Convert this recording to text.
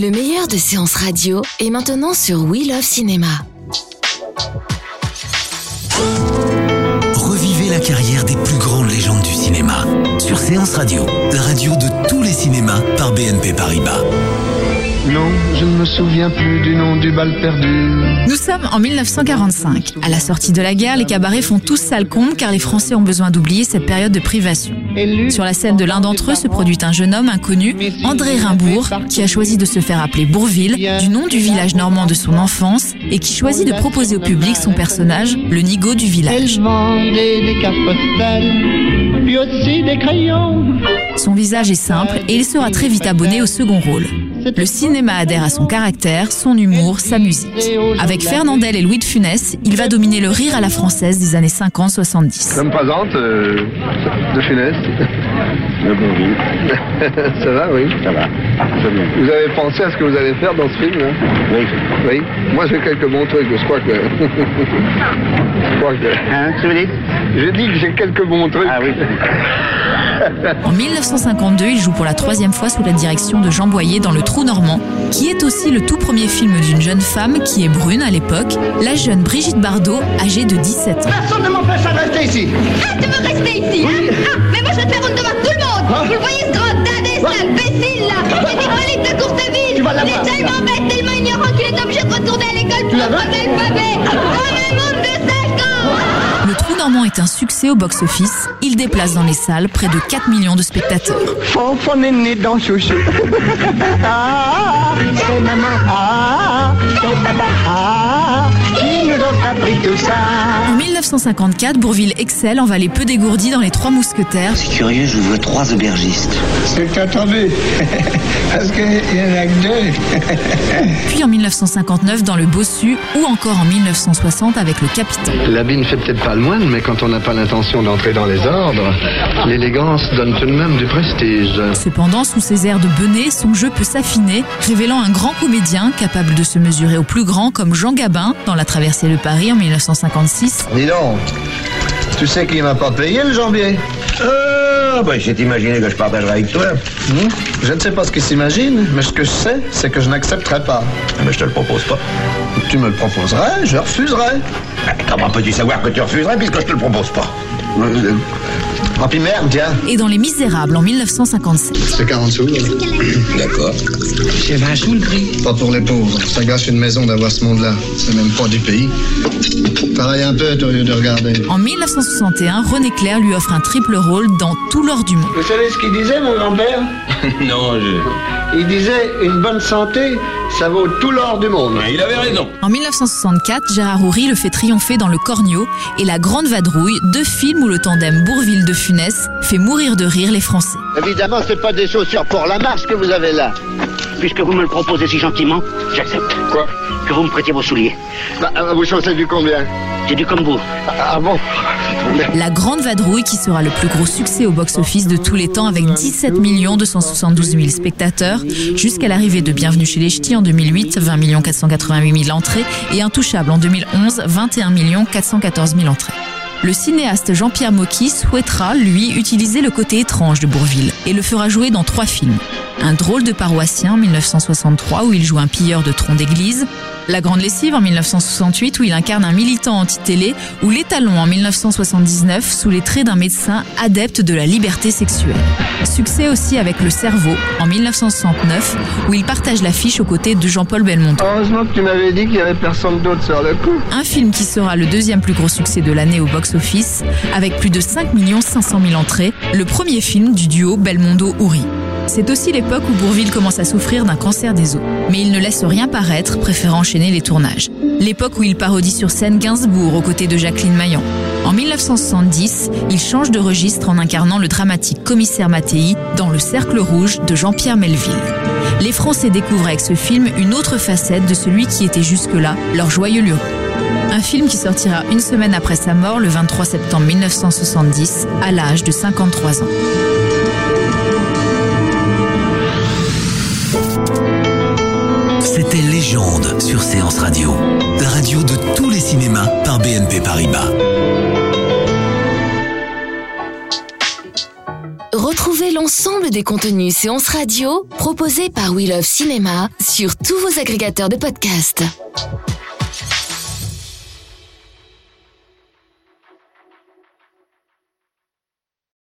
Le meilleur de séances radio est maintenant sur We Love Cinéma. Revivez la carrière des plus grandes légendes du cinéma sur Séance Radio, la radio de tous les cinémas par BNP Paribas. Non, je ne me souviens plus du nom du bal perdu. Nous sommes en 1945. À la sortie de la guerre, les cabarets font tous sale compte car les Français ont besoin d'oublier cette période de privation. Sur la scène de l'un d'entre eux se produit un jeune homme inconnu, André Rimbourg, qui a choisi de se faire appeler Bourville, du nom du village normand de son enfance, et qui choisit de proposer au public son personnage, le nigo du village. Son visage est simple et il sera très vite abonné au second rôle. Le cinéma adhère à son caractère, son humour, sa musique. Avec Fernandel et Louis de Funès, il va dominer le rire à la française des années 50-70. Je me présente, euh, de Funès. Le Bourville. Ça va, oui Ça va. Vous avez pensé à ce que vous allez faire dans ce film hein Oui. Oui. Moi, j'ai quelques bons trucs, je crois que... je crois que... Hein, tu veux dire? J'ai dit que j'ai quelques bons trucs. Ah oui. En 1952, il joue pour la troisième fois sous la direction de Jean Boyer dans Le Trou Normand, qui est aussi le tout premier film d'une jeune femme qui est brune à l'époque, la jeune Brigitte Bardot, âgée de 17 ans. Personne ne m'empêche de rester ici. Ah, tu veux rester ici hein Ah, mais moi je vais te faire une devant tout le monde. Vous le voyez ce grand dadais, cet imbécile là. C'est Hippolyte de Courteville. Il est tellement bête, tellement ignorant qu'il est obligé de retourner à l'école pour apprendre l'alphabet Normand est un succès au box-office. Il déplace dans les salles près de 4 millions de spectateurs. tout ça. En 1954, Bourville excelle en valet peu dégourdi dans Les Trois Mousquetaires, C'est curieux, je vois trois aubergistes. C'est attendu. Parce qu'il y en a que deux. puis en 1959 dans Le Bossu ou encore en 1960 avec Le Capitaine. L'habit ne fait peut-être pas le moine, mais quand on n'a pas l'intention d'entrer dans les ordres, l'élégance donne tout de même du prestige. Cependant, sous ses airs de benet, son jeu peut s'affiner, révélant un grand comédien capable de se mesurer au plus grand comme Jean Gabin dans La Traversée de Paris en 1956 Dis donc, tu sais qui m'a pas payé le janvier Euh, bah, j'ai imaginé que je partagerais avec toi. Hmm? Je ne sais pas ce qu'il s'imagine, mais ce que je sais, c'est que je n'accepterai pas. Ah, Mais je te le propose pas. Tu me le proposerais, je refuserais. Ah, Comment peux-tu savoir que tu refuserais puisque je te le propose pas? Puis merde, tiens. et dans Les Misérables en 1957. C'est 40 sous. D'accord. C'est 20 sous le prix. Pas pour les pauvres. Ça gâche une maison d'avoir ce monde-là. C'est même pas du pays. Pareil un peu, au lieu de regarder. En 1961, René Clair lui offre un triple rôle dans Tout l'or du monde. Vous savez ce qu'il disait, mon grand-père? Non, je... Il disait une bonne santé, ça vaut tout l'or du monde. Il avait raison. En 1964, Gérard Houry le fait triompher dans Le Cornio et La Grande Vadrouille, deux films où le tandem Bourville-de Funès fait mourir de rire les Français. Évidemment, c'est pas des chaussures pour la marche que vous avez là. Puisque vous me le proposez si gentiment, j'accepte. Quoi? Que vous me prêtiez vos souliers. Bah, euh, vous chaussez du combien? J'ai du comme vous. Ah bon? La Grande Vadrouille qui sera le plus gros succès au box-office de tous les temps avec 17 272 000 spectateurs jusqu'à l'arrivée de Bienvenue chez les Ch'tis en 2008, 20 488 000 entrées et Intouchable en 2011, 21 414 000 entrées. Le cinéaste Jean-Pierre Mocky souhaitera, lui, utiliser le côté étrange de Bourville et le fera jouer dans trois films. Un drôle de paroissien en 1963 où il joue un pilleur de tronc d'église, La Grande Lessive en 1968 où il incarne un militant anti-télé ou L'étalon en 1979 sous les traits d'un médecin adepte de la liberté sexuelle. Succès aussi avec Le Cerveau en 1969 où il partage l'affiche aux côtés de Jean-Paul Belmondo. Heureusement que tu m'avais dit qu'il y avait personne d'autre sur le coup. Un film qui sera le deuxième plus gros succès de l'année au box-office avec plus de 5 500 000 entrées, le premier film du duo Belmondo-Houry. C'est aussi l'époque où Bourville commence à souffrir d'un cancer des os. Mais il ne laisse rien paraître, préférant enchaîner les tournages. L'époque où il parodie sur scène Gainsbourg aux côtés de Jacqueline Maillan. En 1970, il change de registre en incarnant le dramatique commissaire Mattei dans Le Cercle Rouge de Jean-Pierre Melville. Les Français découvrent avec ce film une autre facette de celui qui était jusque-là leur joyeux Lureux. Un film qui sortira une semaine après sa mort le 23 septembre 1970 à l'âge de 53 ans. Sur Séance Radio, la radio de tous les cinémas par BNP Paribas. Retrouvez l'ensemble des contenus séances radio proposés par We Love Cinéma sur tous vos agrégateurs de podcasts.